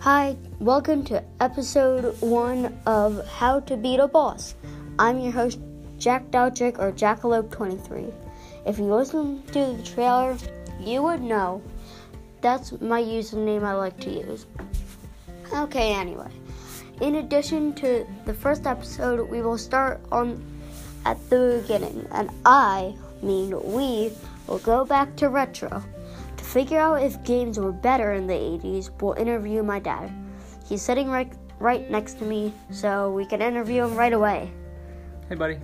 Hi, welcome to episode one of How to Beat a Boss. I'm your host, Jack Dowchick or Jackalope23. If you listen to the trailer, you would know that's my username I like to use. Okay, anyway. In addition to the first episode, we will start on at the beginning, and I mean we will go back to retro. Figure out if games were better in the 80s, we'll interview my dad. He's sitting right right next to me, so we can interview him right away. Hey, buddy.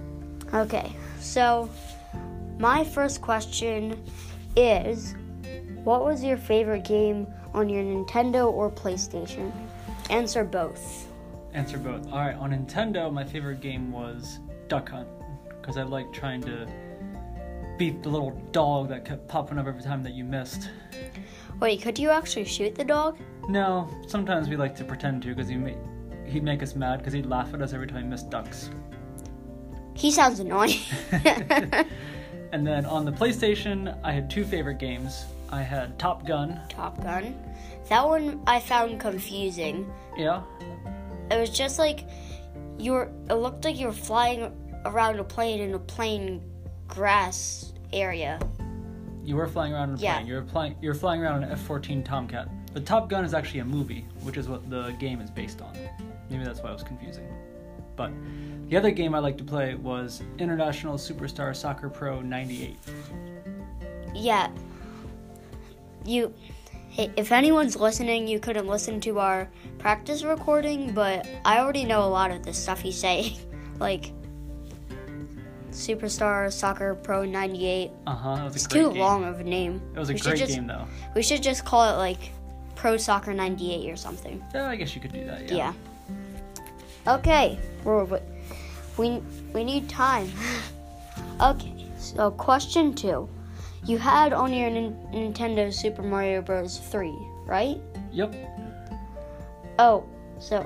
Okay, so my first question is What was your favorite game on your Nintendo or PlayStation? Answer both. Answer both. All right, on Nintendo, my favorite game was Duck Hunt because I like trying to beat the little dog that kept popping up every time that you missed. Wait, could you actually shoot the dog? No, sometimes we like to pretend to because he ma- he'd make us mad because he'd laugh at us every time we missed ducks. He sounds annoying. And then on the PlayStation, I had two favorite games. I had Top Gun. Top Gun. That one I found confusing. Yeah, It was just like you were. It looked like you were flying around a plane in a plain grass area. you were flying around in a Yeah. plane. You were flying. You were flying around an F-14 Tomcat. The Top Gun is actually a movie, which is what the game is based on. Maybe that's why it was confusing. But the other game I like to play was International Superstar Soccer Pro 98. Yeah. You. Hey, if anyone's listening, you couldn't listen to our practice recording, but I already know a lot of the stuff he's saying. like, Superstar Soccer Pro 98. Uh huh. That was a It's too game. long of a name. It was a We great just- game, though. We should just call it, like, Pro Soccer 98 or something. Yeah, I guess you could do that. Yeah. Yeah. Okay. We're, we- we need time. okay. So question two, you had on your Nin- Nintendo Super Mario Bros. Three, right? Yep. Oh, so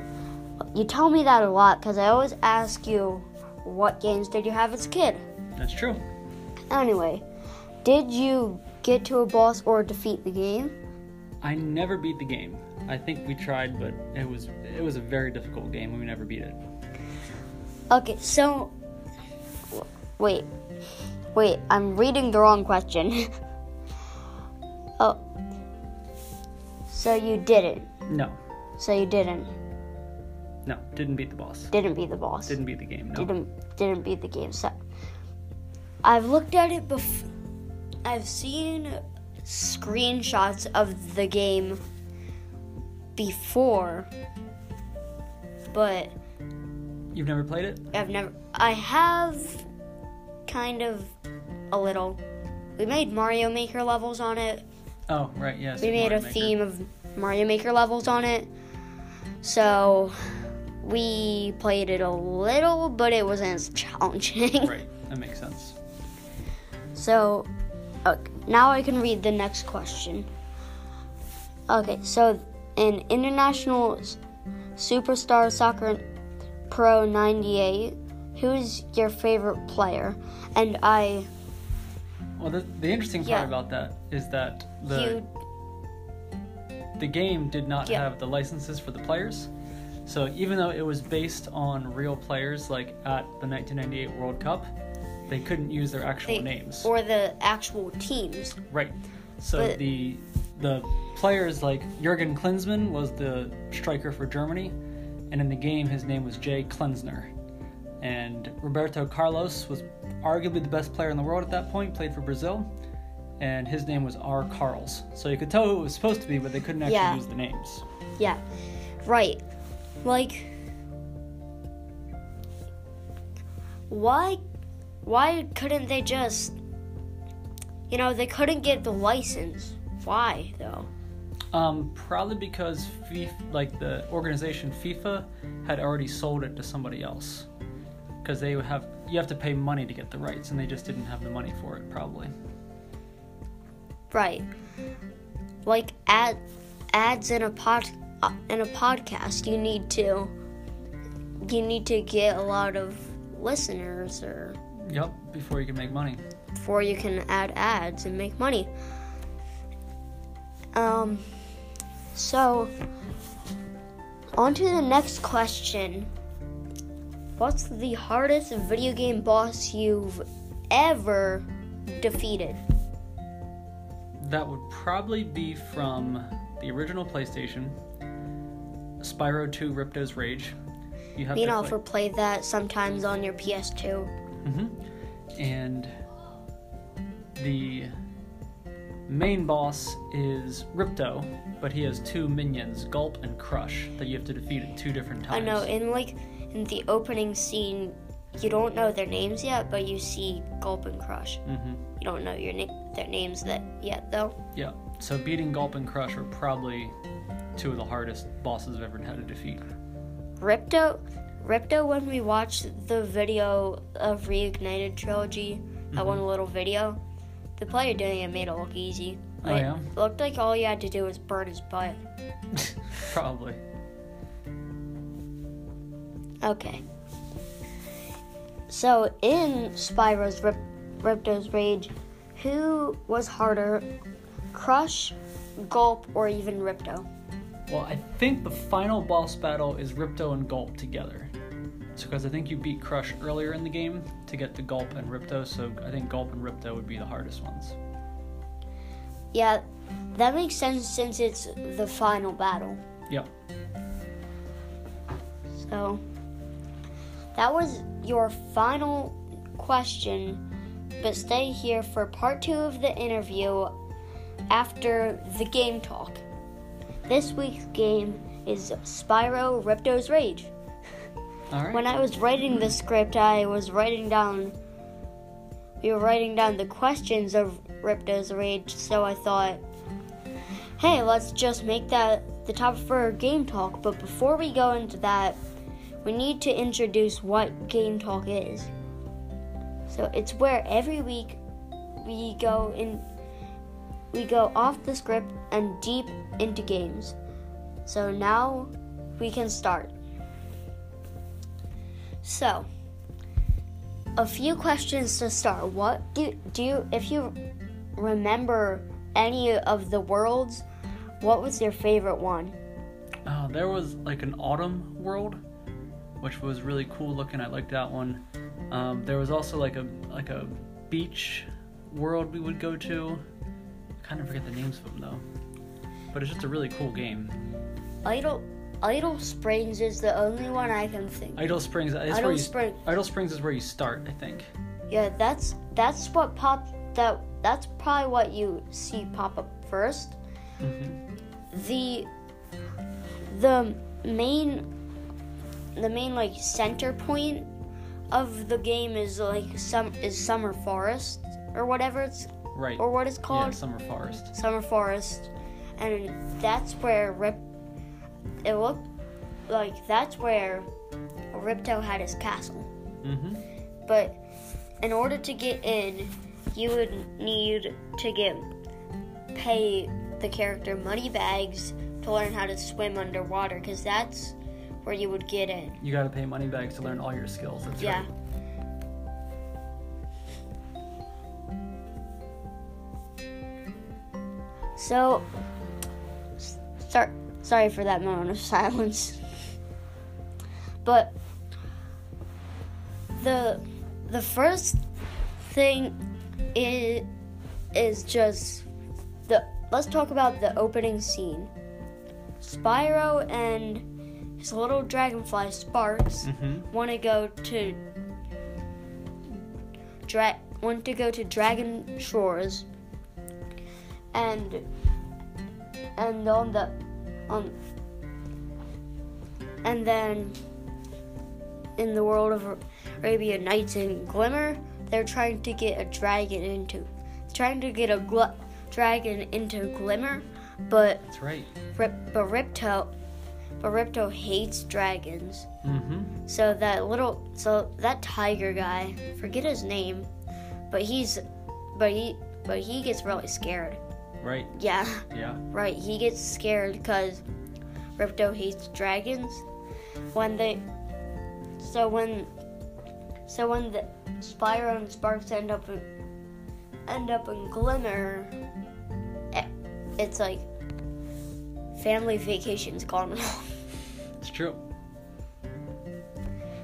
you tell me that a lot because I always ask you what games did you have as a kid. That's true. Anyway, did you get to a boss or defeat the game? I never beat the game. I think we tried, but it was it was a very difficult game. We never beat it. Okay, so wait, wait, I'm reading the wrong question. oh, so you didn't. No, So you didn't. No, didn't beat the boss. Didn't beat the boss. Didn't beat the game. No. didn't didn't beat the game. So I've looked at it before. I've seen screenshots of the game before, but You've never played it? I've never. I have kind of a little. We made Mario Maker levels on it. Oh, right. Yes. We made a theme of Mario Maker levels on it. So we played it a little, but it wasn't as challenging. Right. That makes sense. So okay, now I can read the next question. Okay, so in International Superstar Soccer Pro 98, who's your favorite player? And I, Well, the, the interesting part Yeah. about that is that the you, the game did not Yeah. have the licenses for the players. So even though it was based on real players, like at the 1998 World Cup, they couldn't use their actual they- names. or the actual teams. Right. So But- the the players like Jurgen Klinsmann was the striker for Germany, and in the game his name was Jay Klensner. And Roberto Carlos was arguably the best player in the world at that point, played for Brazil, and his name was R. Carls. So you could tell who it was supposed to be, but they couldn't actually Yeah. use the names. Yeah, right. Like, why, why couldn't they just, you know, they couldn't get the license? Why though? Um, probably because FIFA, like the organization FIFA had already sold it to somebody else. Because they would have you have to pay money to get the rights, and they just didn't have the money for it, probably. Right. Like ad, ads in a pod, uh, in a podcast, you need to, you need to get a lot of listeners or Yep, before you can make money. before you can add ads and make money. Um, So, on to the next question. What's the hardest video game boss you've ever defeated? That would probably be from the original PlayStation, Spyro 2 Ripto's Rage. You have Me and Alfred play that sometimes on your PS2. Mm-hmm. And the main boss is Ripto, but he has two minions, Gulp and Crush, that you have to defeat at two different times. I know. In like in the opening scene, you don't know their names yet, but you see Gulp and Crush. Mm-hmm. You don't know your na- their names that yet, though. Yeah. So beating Gulp and Crush are probably two of the hardest bosses I've ever had to defeat. Ripto, Ripto. When we watched the video of Reignited trilogy, that mm-hmm. one little video, the player doing it made it look easy. Like, oh yeah. It looked like all you had to do was burn his butt. probably. Okay. So in Spyro's Rip- Ripto's Rage, who was harder, Crush, Gulp, or even Ripto? Well, I think the final boss battle is Ripto and Gulp together. So, because I think you beat Crush earlier in the game to get to Gulp and Ripto, so I think Gulp and Ripto would be the hardest ones. Yeah, that makes sense since it's the final battle. Yep. So, that was your final question, but stay here for part two of the interview after the game talk. This week's game is Spyro Ripto's Rage. When I was writing the script, I was writing down. We were writing down the questions of Ripto's Rage, so I thought, hey, let's just make that the topic for game talk. But before we go into that, we need to introduce what Game Talk is. So it's where every week we go in we go off the script and deep into games. So now we can start. So, a few questions to start. What do do you if you remember any of the worlds, what was your favorite one? Uh, there was like an autumn world which was really cool looking. I liked that one. Um, there was also like a like a beach world we would go to. I kind of forget the names of them though, but it's just a really cool game. Idol Idol Springs is the only one I can think. Idol Springs. Is Idol where you, Springs. Idol Springs is where you start, I think. Yeah, that's that's what pop that that's probably what you see pop up 1st mm-hmm. The the main the main like center point of the game is like some is summer forest or whatever it's right or what it's called yeah, summer forest summer forest and that's where rip it looked like that's where ripto had his castle mm-hmm. but in order to get in you would need to get pay the character Moneybags to learn how to swim underwater because that's where you would get in. You got to pay Moneybags to learn all your skills. That's yeah. right. So, start. Sorry for that moment of silence. but the the first thing is is just the let's talk about the opening scene. Spyro and his little dragonfly Sparks mm-hmm. want to go to dra- want to go to Dragon Shores, and and on the on and then in the world of Arabian Nights and Glimmer, they're trying to get a dragon into trying to get a gl- dragon into Glimmer, but that's right. Rip, but Ripto but Ripto hates dragons. Mm-hmm. So that little, so that tiger guy, forget his name, but he's, but he, but he gets really scared. Right. Yeah. Yeah. Right. He gets scared because Ripto hates dragons. When they, so when, so when the Spyro and Sparks end up in, end up in Glimmer, eh, it's like family vacation's gone wrong. It's true.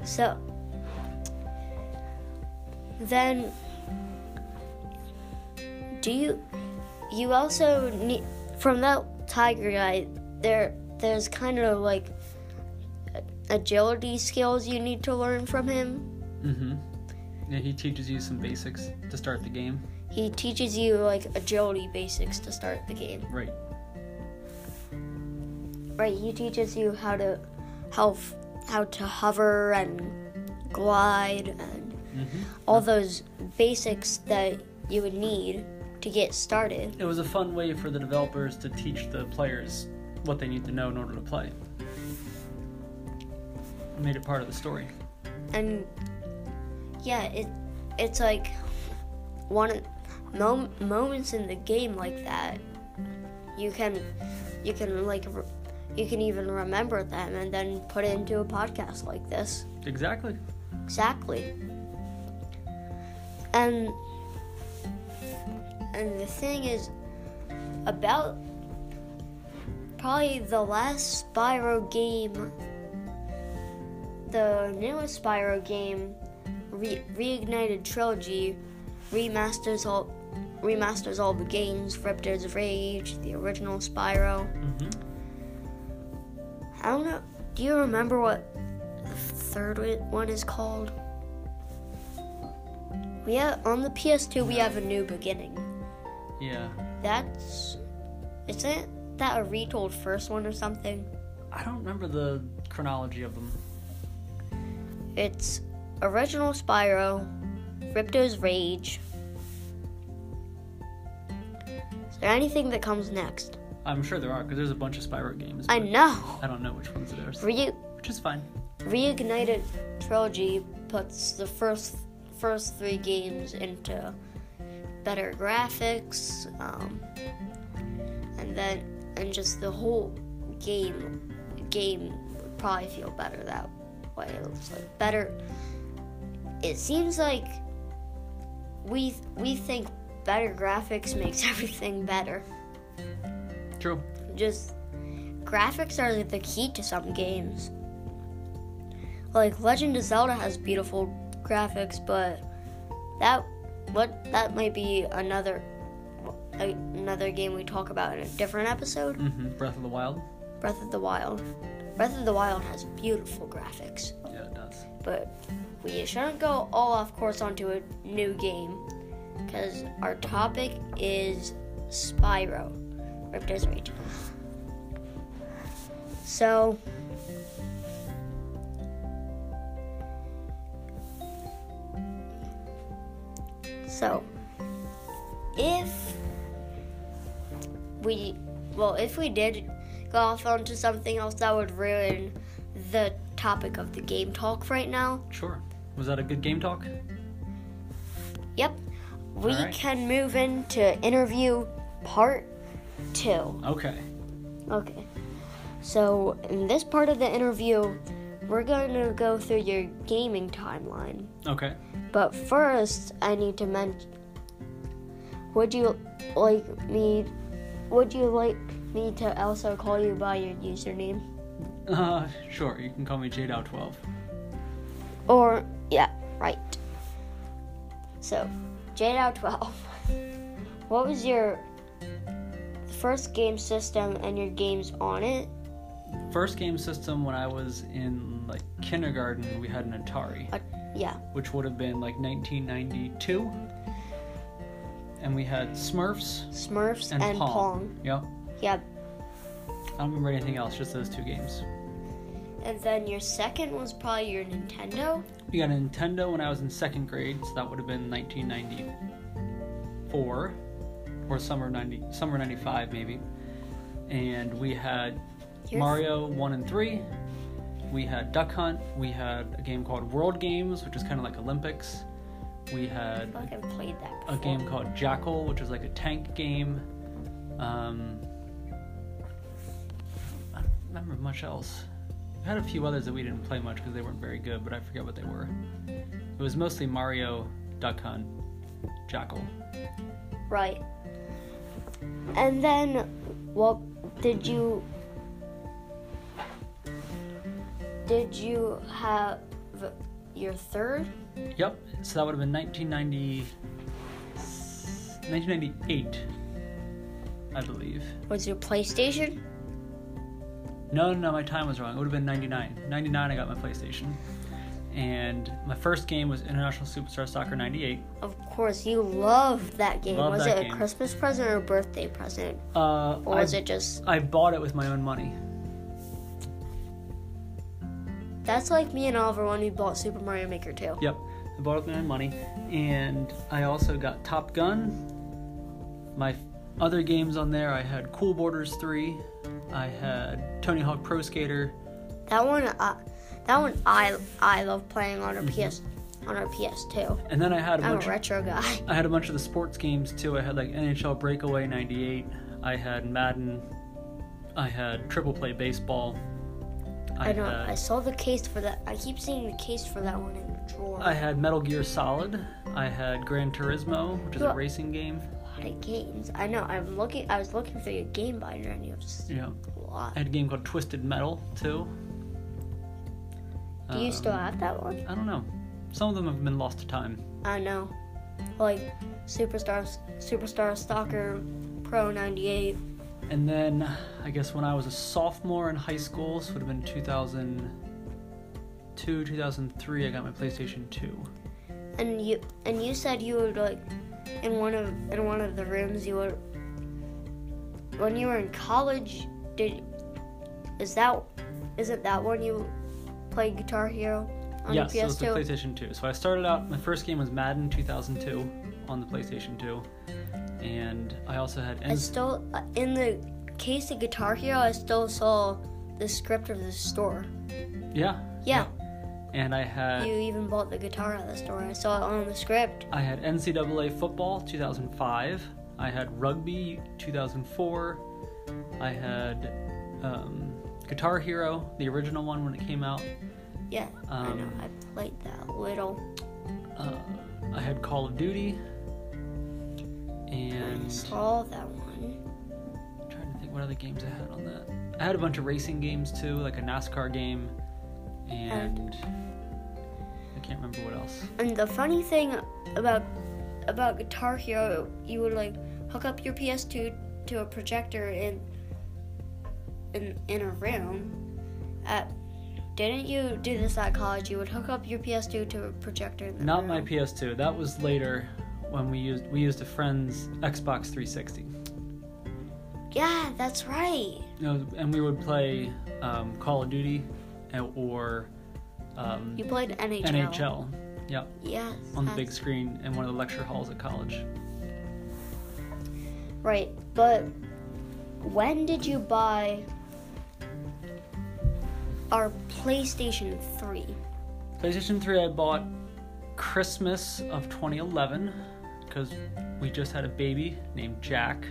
So then do you you also need from that tiger guy there there's kind of like agility skills you need to learn from him. Mhm. Yeah, he teaches you some basics to start the game. He teaches you like agility basics to start the game. Right. Right, he teaches you how to how f- how to hover and glide and Mhm. all those basics that you would need to get started. It was a fun way for the developers to teach the players what they need to know in order to play. It made it part of the story. And yeah, it it's like one mom, moments in the game like that. You can you can like you can even remember them and then put it into a podcast like this. Exactly. Exactly. And and the thing is about probably the last Spyro game the newest Spyro game Re- Reignited Trilogy remasters all remasters all the games Ripto's of Rage, the original Spyro. hmm I don't know. Do you remember what the third one is called? We have on the PS2. We have a new beginning. Yeah. That's isn't that a retold first one or something? I don't remember the chronology of them. It's original Spyro, Ripto's Rage. Is there anything that comes next? I'm sure there are because there's a bunch of Spyro games. I know. I don't know which ones it is, Re- which is fine. Reignited Trilogy puts the first first three games into better graphics, um, and then and just the whole game game would probably feel better that way. It's like better. It seems like we we think better graphics makes everything better. True. Just graphics are the key to some games. Like Legend of Zelda has beautiful graphics, but that what that might be another another game we talk about in a different episode. hmm Breath of the Wild. Breath of the Wild. Breath of the Wild has beautiful graphics, Yeah, it does. but we shouldn't go all off course onto a new game because our topic is Spyro, Ripto's Rage. So, so if we, well, if we did go off onto something else that would ruin the topic of the game talk right now, Sure. Was that a good game talk? Yep. We Alright. can move into interview part two. Okay. Okay. So, in this part of the interview, we're going to go through your gaming timeline. Okay. But first, I need to mention Would you like me would you like me to also call you by your username? Uh, sure. You can call me JDow12. Or yeah, right. So, JDow12. What was your first game system and your games on it? First game system when I was in like kindergarten, we had an Atari, Uh, yeah. which would have been like 1992. And we had Smurfs Smurfs and, and, Pong. Pong. Yep. Yeah. I don't remember anything else, just those two games. And then your second was probably your Nintendo. We got a Nintendo when I was in second grade, so that would have been 1994 or summer 90, summer 95 maybe. And we had Your- Mario 1 and 3. We had Duck Hunt. We had a game called World Games, which is kind of like Olympics. We I had feel like I've played that before. a game called Jackal, which was like a tank game. Um, I don't remember much else. We had a few others that we didn't play much because they weren't very good, but I forget what they were. It was mostly Mario, Duck Hunt, Jackal. Right. And then, what did you did you have your third? Yep. So that would have been 1990, 1998, I believe. Was your PlayStation? No, no, my time was wrong. It would have been 99. 99, I got my PlayStation. And my first game was International Superstar Soccer 98. Of course, you loved that game. Loved was that it game. a Christmas present or a birthday present? Uh, Or I, was it just. I bought it with my own money. That's like me and Oliver when we bought Super Mario Maker 2. Yep, I bought it with my own money. And I also got Top Gun. My other games on there, I had Cool Borders 3. I had Tony Hawk Pro Skater. That one, uh, that one I I love playing on our Mm-hmm. PS on our PS2. And then I had a I'm bunch a retro guy. I had a bunch of the sports games too. I had like NHL Breakaway 98. I had Madden. I had Triple Play Baseball. I, I know. had I saw the case for that. I keep seeing the case for that one in the drawer. I had Metal Gear Solid. I had Gran Turismo, which is a racing game. a lot of games. I know. I'm looking. I was looking through your game binder, and you have just Yeah. a lot. I had a game called Twisted Metal too. Do you Um, still have that one? I don't know. Some of them have been lost to time. I know. Like Superstar Superstar Soccer Pro 98. And then I guess when I was a sophomore in high school, so it would have been 2002, 2003, I got my PlayStation 2. And you and you said you were like in one of in one of the rooms you were when you were in college did is that isn't that when you played Guitar Hero on yes, the it was the PS2? PlayStation 2. So I started out, my first game was Madden 2002 on the PlayStation 2. And I also had I N- still uh, in the case of Guitar Hero I still saw the script of the store. yeah, Yeah. And I had You even bought the guitar at the store. I saw it on the script. I had NCAA football 2005. I had rugby 2004. I had um, Guitar Hero, the original one when it came out. Yeah, I know. Um, I played that little. Uh, I had Call of Duty. I And saw that one. I'm trying to think what other games I had on that. I had a bunch of racing games too, like a NASCAR game, and I can't remember what else. And the funny thing about about Guitar Hero, you would like hook up your PS2 to a projector in in in a room. At didn't you do this at college? You would hook up your PS2 to a projector in the Not room. my PS2. That was later when we used we used a friend's Xbox 360. Yeah, that's right. You know, and we would play um, Call of Duty or um, You played NHL. NHL. Yep, Yes. on the big screen in one of the lecture halls at college. Right, but when did you buy our PlayStation 3? PlayStation 3 I bought Christmas of 2011 because we just had a baby named Jack.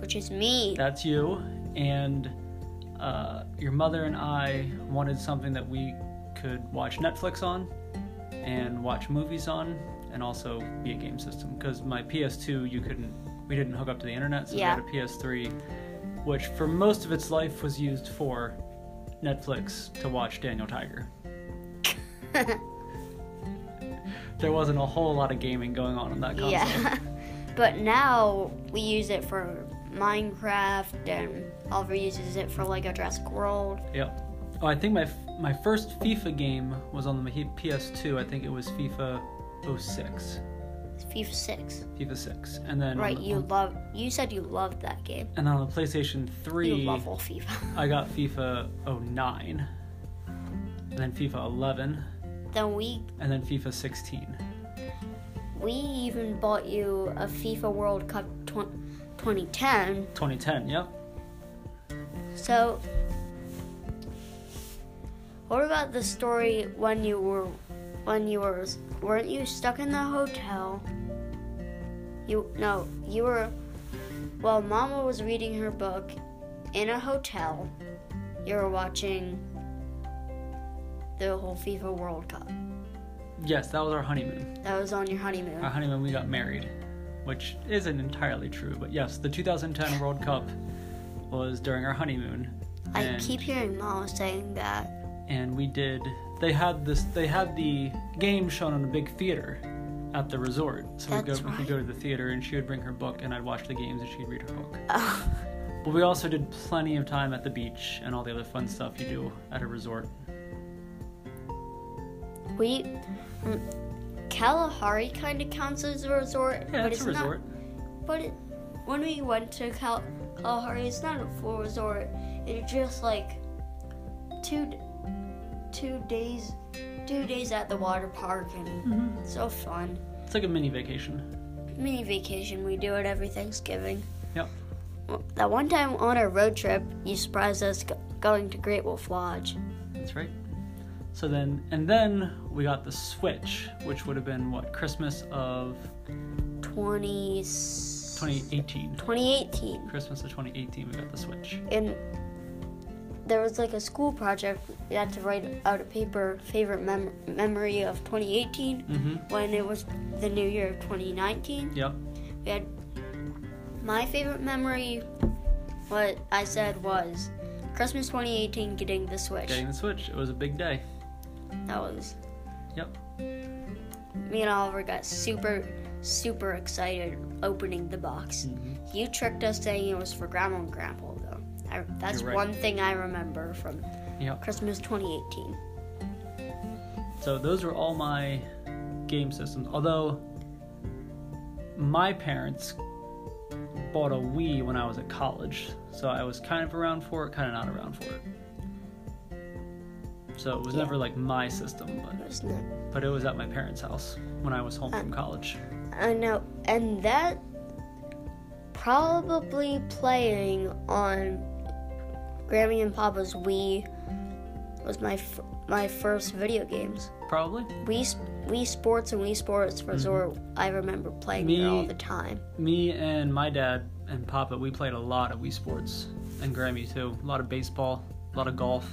Which is me. That's you. And uh, your mother and I wanted something that we could watch Netflix on and watch movies on and also be a game system because my PS2 you couldn't we didn't hook up to the internet so Yeah. we had a PS3 which for most of its life was used for Netflix to watch Daniel Tiger. There wasn't a whole lot of gaming going on on that console. yeah. but now we use it for Minecraft and Oliver uses it for Lego Jurassic World. Yep. Oh, I think my f- my first FIFA game was on the PS2. I think it was FIFA 06, FIFA 6. FIFA 6, and then Right, on, you love you said you loved that game. and then on the PlayStation 3, You 3, love all FIFA. I got FIFA 09, and then FIFA 11, then we and then FIFA 16. we even bought you a FIFA World Cup tw- 2010. 2010. Yep. So, what about the story when you were, when you were, weren't you stuck in the hotel? You no, you were. Well, Mama was reading her book in a hotel. You were watching the whole FIFA World Cup. Yes, that was our honeymoon. That was on your honeymoon. Our honeymoon, we got married, which isn't entirely true, but yes, the 2010 World Cup was during our honeymoon. I and- keep hearing Mama saying that. and we did. They had this. They had the game shown on a big theater at the resort. So we'd go, That's we could go to the theater, and she would bring her book, and I'd watch the games, and she'd read her book. Oh, But we also did plenty of time at the beach and all the other fun stuff you do at a resort. We um, Kalahari kind of counts as a resort, Yeah, but it's it's a resort. not. But it, when we went to Kal- Kalahari, it's not a full resort. It's just like two two days two days at the water park and Mm-hmm. so fun. It's like a mini vacation. Mini vacation. We do it every Thanksgiving. Yep. Well, That one time on our road trip, you surprised us go- going to Great Wolf Lodge. That's right. So then, and then we got the Switch, which would have been what Christmas of 20, 2018. 2018. Christmas of 2018, we got the Switch. And there was like a school project. We had to write out a paper, favorite mem- memory of 2018, Mm-hmm. when it was the new year of 2019. Yep. We had my favorite memory. What I said was Christmas 2018, getting the Switch. Getting the Switch. It was a big day. That was Yep. me and Oliver got super, super excited opening the box. Mm-hmm. You tricked us saying it was for Grandma and Grandpa, though. I, that's right. one thing I remember from Yep. Christmas 2018. So those were all my game systems. Although my parents bought a Wii when I was at college, so I was kind of around for it, kind of not around for it. So it was Yeah. never like my system, but it? but it was at my parents' house when I was home from uh, college. I know, and that probably playing on Grammy and Papa's Wii was my f- my first video games. Probably. Wii Wii Sports and Wii Sports mm-hmm. Resort. I remember playing Me- all the time. Me and my dad and Papa, we played a lot of Wii Sports and Grammy too. A lot of baseball, a lot of golf.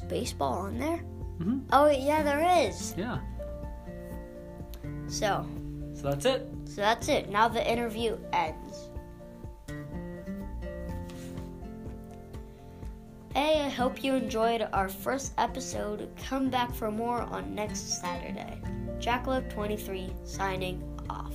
Baseball on there. hmm Oh yeah, there is. Yeah. So, So that's it. so that's it. Now the interview ends. Hey, I hope you enjoyed our first episode. Come back for more on next Saturday. Jackalope23 signing off.